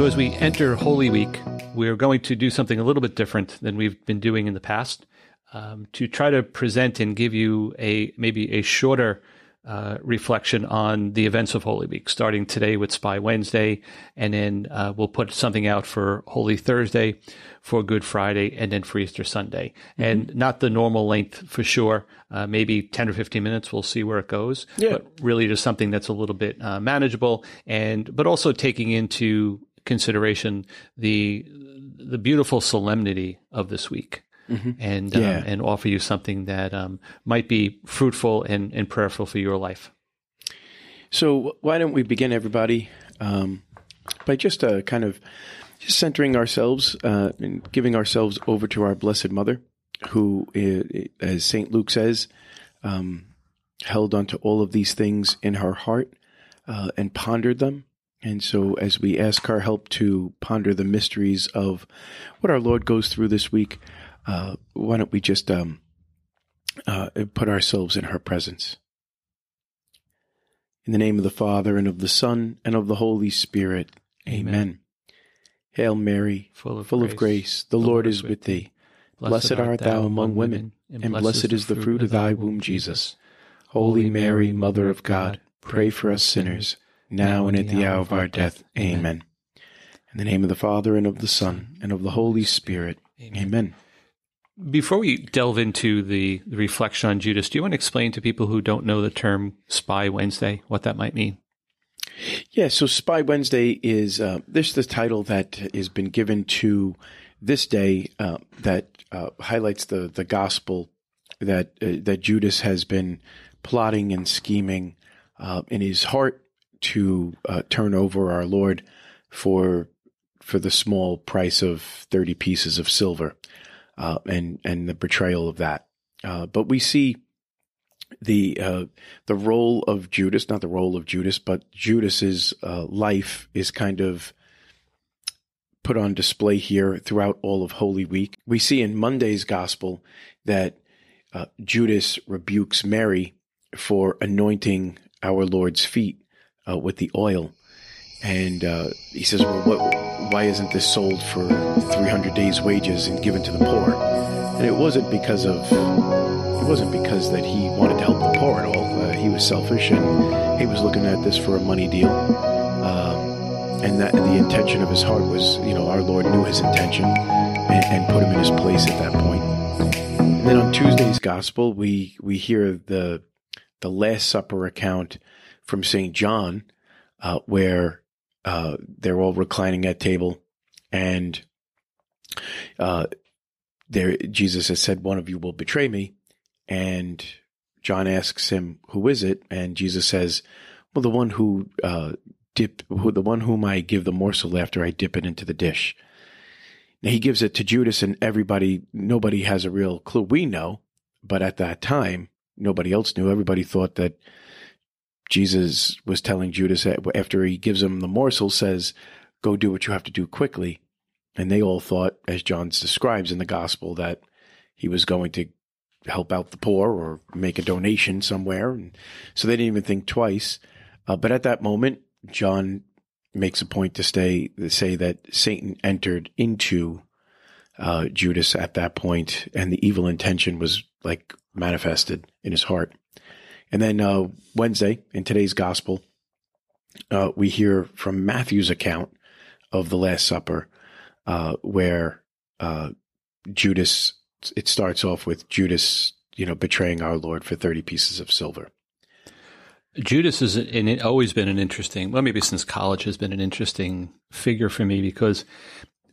So, as we enter Holy Week, we're going to do something a little bit different than we've been doing in the past um, to try to present and give you a maybe a shorter uh, reflection on the events of Holy Week, starting today with Spy Wednesday, and then uh, we'll put something out for Holy Thursday, for Good Friday, and then for Easter Sunday. Mm-hmm. And not the normal length for sure, uh, maybe 10 or 15 minutes. We'll see where it goes. Yeah. But really just something that's a little bit uh, manageable and, but also taking into consideration the the beautiful solemnity of this week. Mm-hmm. And yeah. um, and offer you something that um, might be fruitful and, and prayerful for your life. So why don't we begin, everybody, um, by just uh, kind of just centering ourselves uh, and giving ourselves over to our Blessed Mother, who, as Saint Luke says, um, held onto all of these things in her heart uh, and pondered them and so, as we ask our help to ponder the mysteries of what our Lord goes through this week, uh, why don't we just um, uh, put ourselves in her presence? In the name of the Father, and of the Son, and of the Holy Spirit. Amen. Amen. Hail Mary, full of, full grace, of grace, the, the Lord, Lord is with thee. Blessed, art thou among women, and, and blessed is the fruit of thy womb, Jesus. Holy Mary, Mother of God, pray for us sinners now and at the hour of our death. Amen. In the name of the Father, and of the Son, and of the Holy Spirit. Amen. Before we delve into the, the reflection on Judas, do you want to explain to people who don't know the term Spy Wednesday what that might mean? Yeah, so Spy Wednesday is uh, this the title that has been given to this day uh, that uh, highlights the the gospel that uh, that Judas has been plotting and scheming uh, in his heart to uh, turn over our Lord for for the small price of thirty pieces of silver, uh, and and the betrayal of that. Uh, but we see the uh, the role of Judas, not the role of Judas, but Judas's uh, life is kind of put on display here throughout all of Holy Week. We see in Monday's Gospel that uh, Judas rebukes Mary for anointing our Lord's feet uh, with the oil. And uh, he says, well, what, why isn't this sold for 300 days' wages and given to the poor? And it wasn't because of, it wasn't because that he wanted to help the poor at all. Uh, he was selfish and he was looking at this for a money deal. Um, and that the intention of his heart was, you know, our Lord knew his intention and, and put him in his place at that point. And then on Tuesday's gospel, we we hear the the Last Supper account from St. John, uh, where uh, they're all reclining at table, and uh, there Jesus has said, "One of you will betray me," and John asks him, "Who is it?" And Jesus says, "Well, the one who uh, dip, who, the one whom I give the morsel after I dip it into the dish." Now he gives it to Judas, and everybody, nobody has a real clue. We know, but at that time, nobody else knew. Everybody thought that Jesus was telling Judas after he gives him the morsel, says, Go do what you have to do quickly. And they all thought, as John describes in the gospel, that he was going to help out the poor or make a donation somewhere. And so they didn't even think twice. Uh, but at that moment, John makes a point to stay to say that Satan entered into uh, Judas at that point, and the evil intention was like manifested in his heart. And then uh, Wednesday in today's gospel, uh, we hear from Matthew's account of the Last Supper, uh, where uh, Judas. It starts off with Judas, you know, betraying our Lord for thirty pieces of silver. Judas has always been an interesting, well, maybe since college has been an interesting figure for me because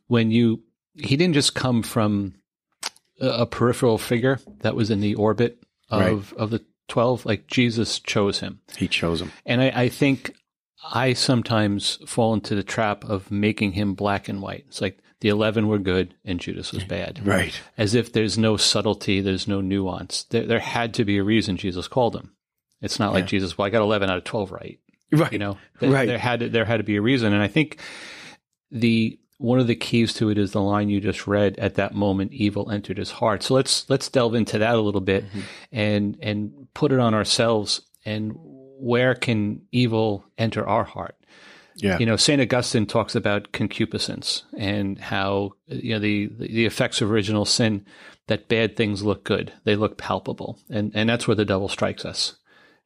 when you, he didn't just come from a, a peripheral figure that was in the orbit of, right. of the 12 like jesus chose him. He chose him. And I, I, think i sometimes fall into the trap of making him black and white. It's like the 11 were good and judas was bad. Right. As if there's no subtlety there's no nuance. There, there had to be a reason jesus called him. It's not like jesus well i got 11 out of 12 right. Right. You know? There, right. there had to, there had to be a reason. And i think the one of the keys to it is the line you just read at that moment evil entered his heart so let's let's delve into that a little bit mm-hmm. and and put it on ourselves and where can evil enter our heart Yeah. You know, St. Augustine talks about concupiscence and how, you know, the, the effects of original sin, that bad things look good. They look palpable. And, and that's where the devil strikes us.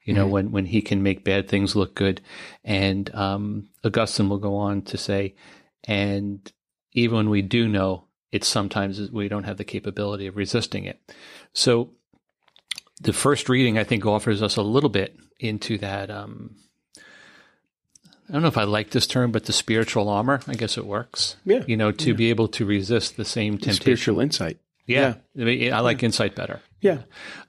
You know, when, when he can make bad things look good. And, um, Augustine will go on to say, and even when we do know, it's sometimes we don't have the capability of resisting it. So the first reading, I think, offers us a little bit into that, um, I don't know if I like this term, but the spiritual armor. I guess it works. Yeah. You know, to be able to resist the same temptation. Spiritual insight. Yeah. I, I like insight better. Yeah.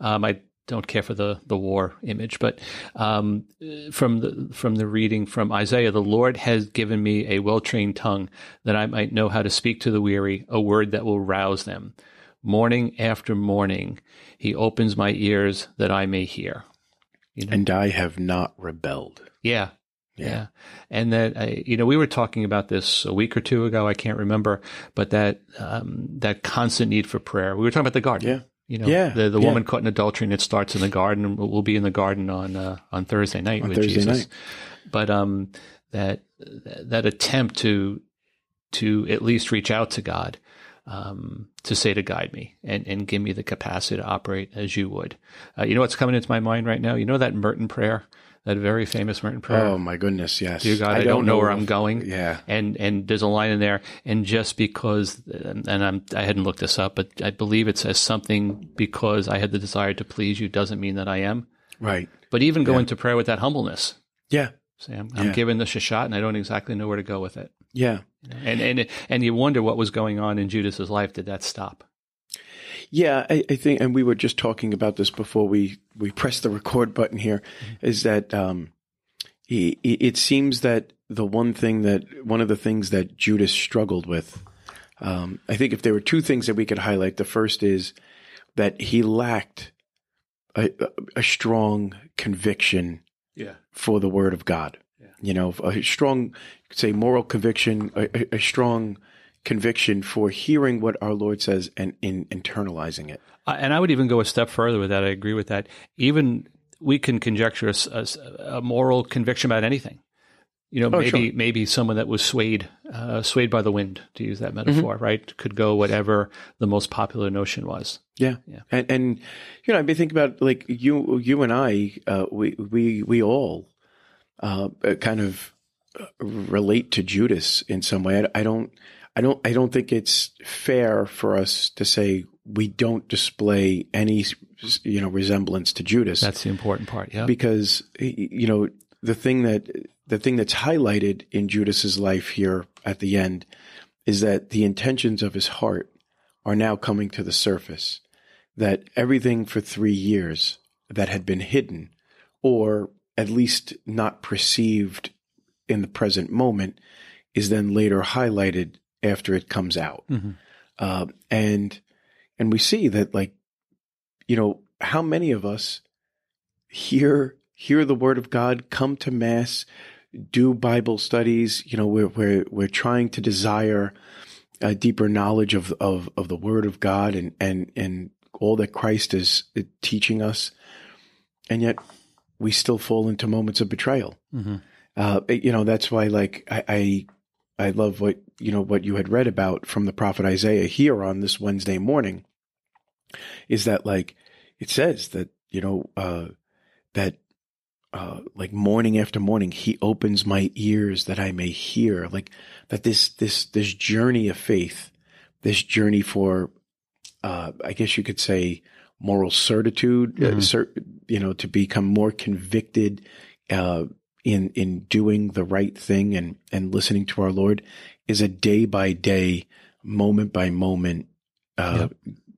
Um, I don't care for the the war image, but um, from the from the reading from Isaiah, the Lord has given me a well trained tongue that I might know how to speak to the weary, a word that will rouse them. Morning after morning, He opens my ears that I may hear. You know? And I have not rebelled. Yeah. Yeah. And that, I, you know, we were talking about this a week or two ago. I can't remember, but that, um, that constant need for prayer. We were talking about the garden. Yeah. You know, Yeah, the, the yeah. woman caught in adultery and it starts in the garden we'll be in the garden on, uh, on Thursday night On with Thursday Jesus. night. But, um, that, that attempt to, to at least reach out to God, um, to say to guide me and, and give me the capacity to operate as you would. Uh, you know what's coming into my mind right now? You know that Merton prayer, that very famous Merton prayer? Oh my goodness, yes. Dear God, I, don't know where I'm going. Yeah. And and there's a line in there, and just because, and I'm I hadn't looked this up, but I believe it says something because I had the desire to please you doesn't mean that I am. Right. But even go into prayer with that humbleness. Yeah. Say, I'm, I'm Yeah. giving this a shot, and I don't exactly know where to go with it. Yeah. And and and you wonder what was going on in Judas's life. Did that stop? Yeah, I, I think, and we were just talking about this before we we pressed the record button here. Is that um, it, it seems that the one thing that one of the things that Judas struggled with, um, I think, if there were two things that we could highlight, the first is that he lacked a, a strong conviction Yeah. for the Word of God. Yeah. You know, a strong, say, moral conviction, a, a- a strong conviction for hearing what our Lord says and in internalizing it. Uh, And I would even go a step further with that. I agree with that. Even we can conjecture a moral conviction about anything. You know, Oh, maybe sure. maybe someone that was swayed uh, swayed by the wind, to use that metaphor, right? Could go whatever the most popular notion was. Yeah, Yeah. and and you know, I mean, think about like you, you and I, uh, we we we all uh, uh, kind of uh, relate to Judas in some way. I, I don't, I don't, I don't think it's fair for us to say we don't display any, you know, resemblance to Judas. That's the important part. Yeah. because you know the thing that the thing that's highlighted in Judas's life here at the end is that the intentions of his heart are now coming to the surface that everything for 3 years that had been hidden or at least not perceived in the present moment is then later highlighted after it comes out Mhm. uh, and and we see that like you know how many of us hear hear the word of God, come to mass, do Bible studies. You know, we're we're we're trying to desire a deeper knowledge of of of the word of God and and and all that Christ is teaching us, and yet we still fall into moments of betrayal. Mhm. Uh, you know, that's why like I. I I love what you know what you had read about from the prophet Isaiah here on this Wednesday morning. Is that like it says that you know uh, that uh, like morning after morning he opens my ears that I may hear like that this this this journey of faith, this journey for uh, I guess you could say moral certitude, uh, Mhm. cer- you know, to become more convicted uh, in in doing the right thing and and listening to our Lord is a day by day, moment by moment uh,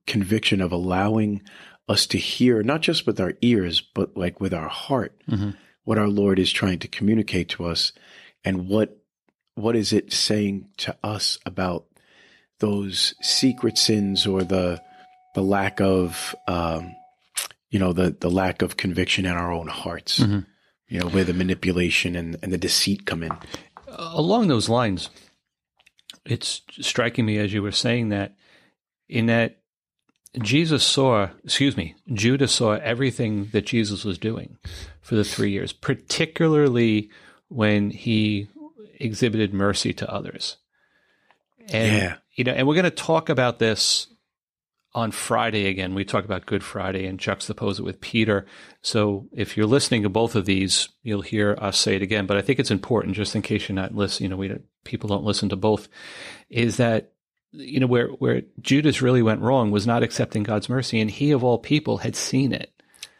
conviction of allowing us to hear not just with our ears but like with our heart Mhm. what our Lord is trying to communicate to us and what what is it saying to us about those secret sins or the the lack of um, you know the the lack of conviction in our own hearts Mhm. You know where the manipulation and, and the deceit come in along those lines, it's striking me as you were saying that, in that Jesus saw, excuse me, Judas saw everything that Jesus was doing for the three years, particularly when he exhibited mercy to others. And Yeah. you know, and we're going to talk about this on Friday again. We talk about Good Friday and juxtapose it with Peter. So if you're listening to both of these, you'll hear us say it again. But I think it's important, just in case you're not listening. You know, we don't, people don't listen to both. Is that you know where where Judas really went wrong was not accepting God's mercy, and he of all people had seen it.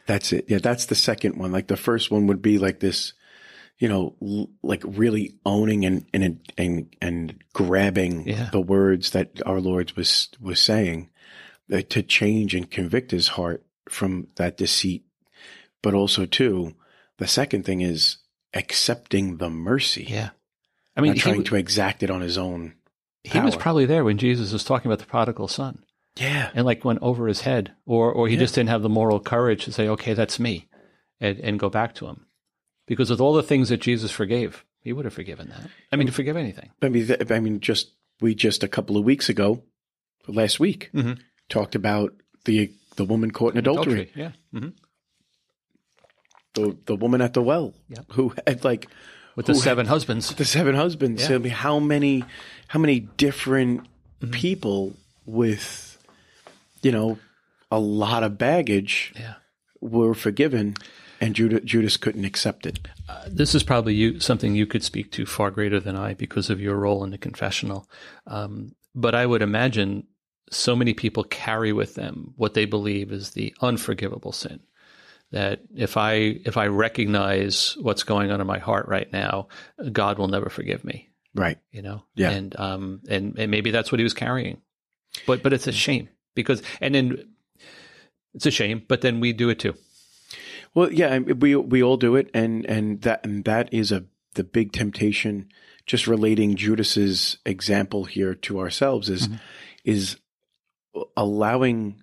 That's it. Yeah, that's the second one. Like the first one would be like this, you know, l- like really owning and and and and grabbing Yeah. the words that our Lord was was saying to change and convict his heart from that deceit. But also too, the second thing is accepting the mercy. Yeah, I mean, not he, trying w- to exact it on his own. he was probably there when Jesus was talking about the prodigal son. Yeah. and like went over his head, or or he Yeah. just didn't have the moral courage to say, "Okay, that's me," and and go back to him, because with all the things that Jesus forgave, he would have forgiven that. I mean, to forgive anything. I mean, I mean, just we just a couple of weeks ago, last week, Mhm. Talked about the the woman caught in adultery, yeah. hmm the the woman at the well, who had like With the seven husbands. the seven husbands. Yeah. I mean, how many how many different Mm-hmm. people with you know a lot of baggage Yeah. were forgiven, and Judas, Judas couldn't accept it. this is probably you, something you could speak to far greater than I because of your role in the confessional. Um, but I would imagine so many people carry with them what they believe is the unforgivable sin. That if I if I recognize what's going on in my heart right now, God will never forgive me. Right. You know, Yeah. and um and, and maybe that's what he was carrying, but but it's a shame because and then it's a shame, but then we do it too. Well, yeah, we we all do it, and and that and that is a the big temptation. Just relating Judas's example here to ourselves is Mhm. is allowing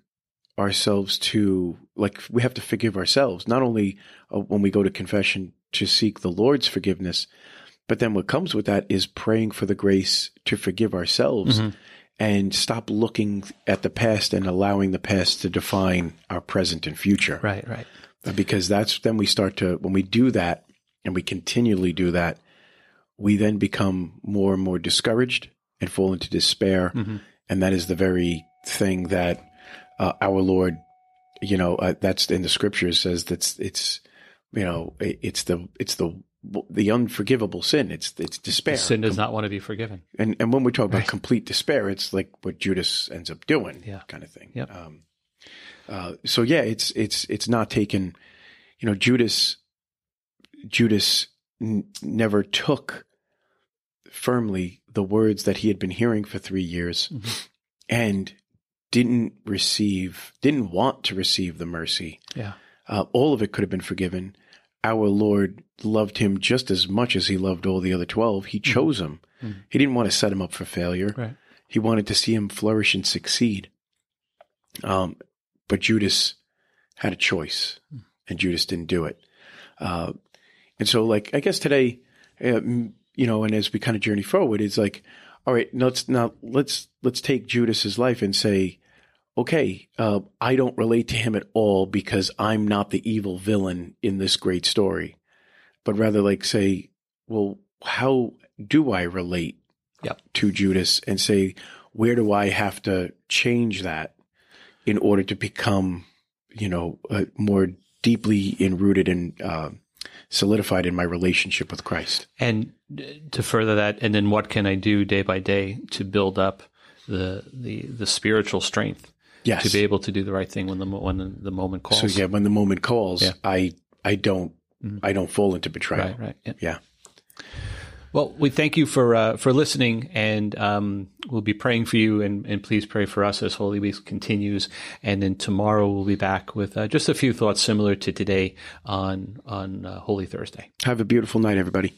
ourselves to like we have to forgive ourselves not only uh, when we go to confession to seek the Lord's forgiveness, but then what comes with that is praying for the grace to forgive ourselves Mhm. and stop looking at the past and allowing the past to define our present and future Right, right. because that's then we start to when we do that and we continually do that we then become more and more discouraged and fall into despair Mhm. And that is the very thing that uh, our lord you know uh, that's in the scriptures says that's it's you know it- it's the it's the the unforgivable sin it's it's despair Sin does not want to be forgiven. and and when we talk about Right. complete despair, it's like what Judas ends up doing, Yeah. kind of thing. Yep. Um, uh, so yeah, it's it's it's not taken. You know, Judas Judas n- never took firmly the words that he had been hearing for three years, Mhm. and didn't receive, didn't want to receive the mercy. Yeah. Uh, all of it could have been forgiven. Our Lord loved him just as much as he loved all the other 12. He chose him. Mhm. He didn't want to set him up for failure. Right. He wanted to see him flourish and succeed. Um, but Judas had a choice, and Judas didn't do it. Uh, and so, like, I guess today, uh, you know, and as we kind of journey forward, it's like, all right, let's now let's let's take Judas's life and say, okay, uh, I don't relate to him at all because I'm not the evil villain in this great story, but rather like say, well, how do I relate Yep. to Judas and say, where do I have to change that in order to become, you know, uh, more deeply enrooted and uh, solidified in my relationship with Christ? And uh, to further that, and then what can I do day by day to build up the the the spiritual strength Yes. to be able to do the right thing when the when the moment calls? so yeah, when the moment calls, Yeah. I I don't Mhm. I don't fall into betrayal. Right, right. Yeah. Yeah. Well, we thank you for uh, for listening, and um, we'll be praying for you, and, and please pray for us as Holy Week continues. And then tomorrow we'll be back with uh, just a few thoughts similar to today on on uh, Holy Thursday. Have a beautiful night, everybody.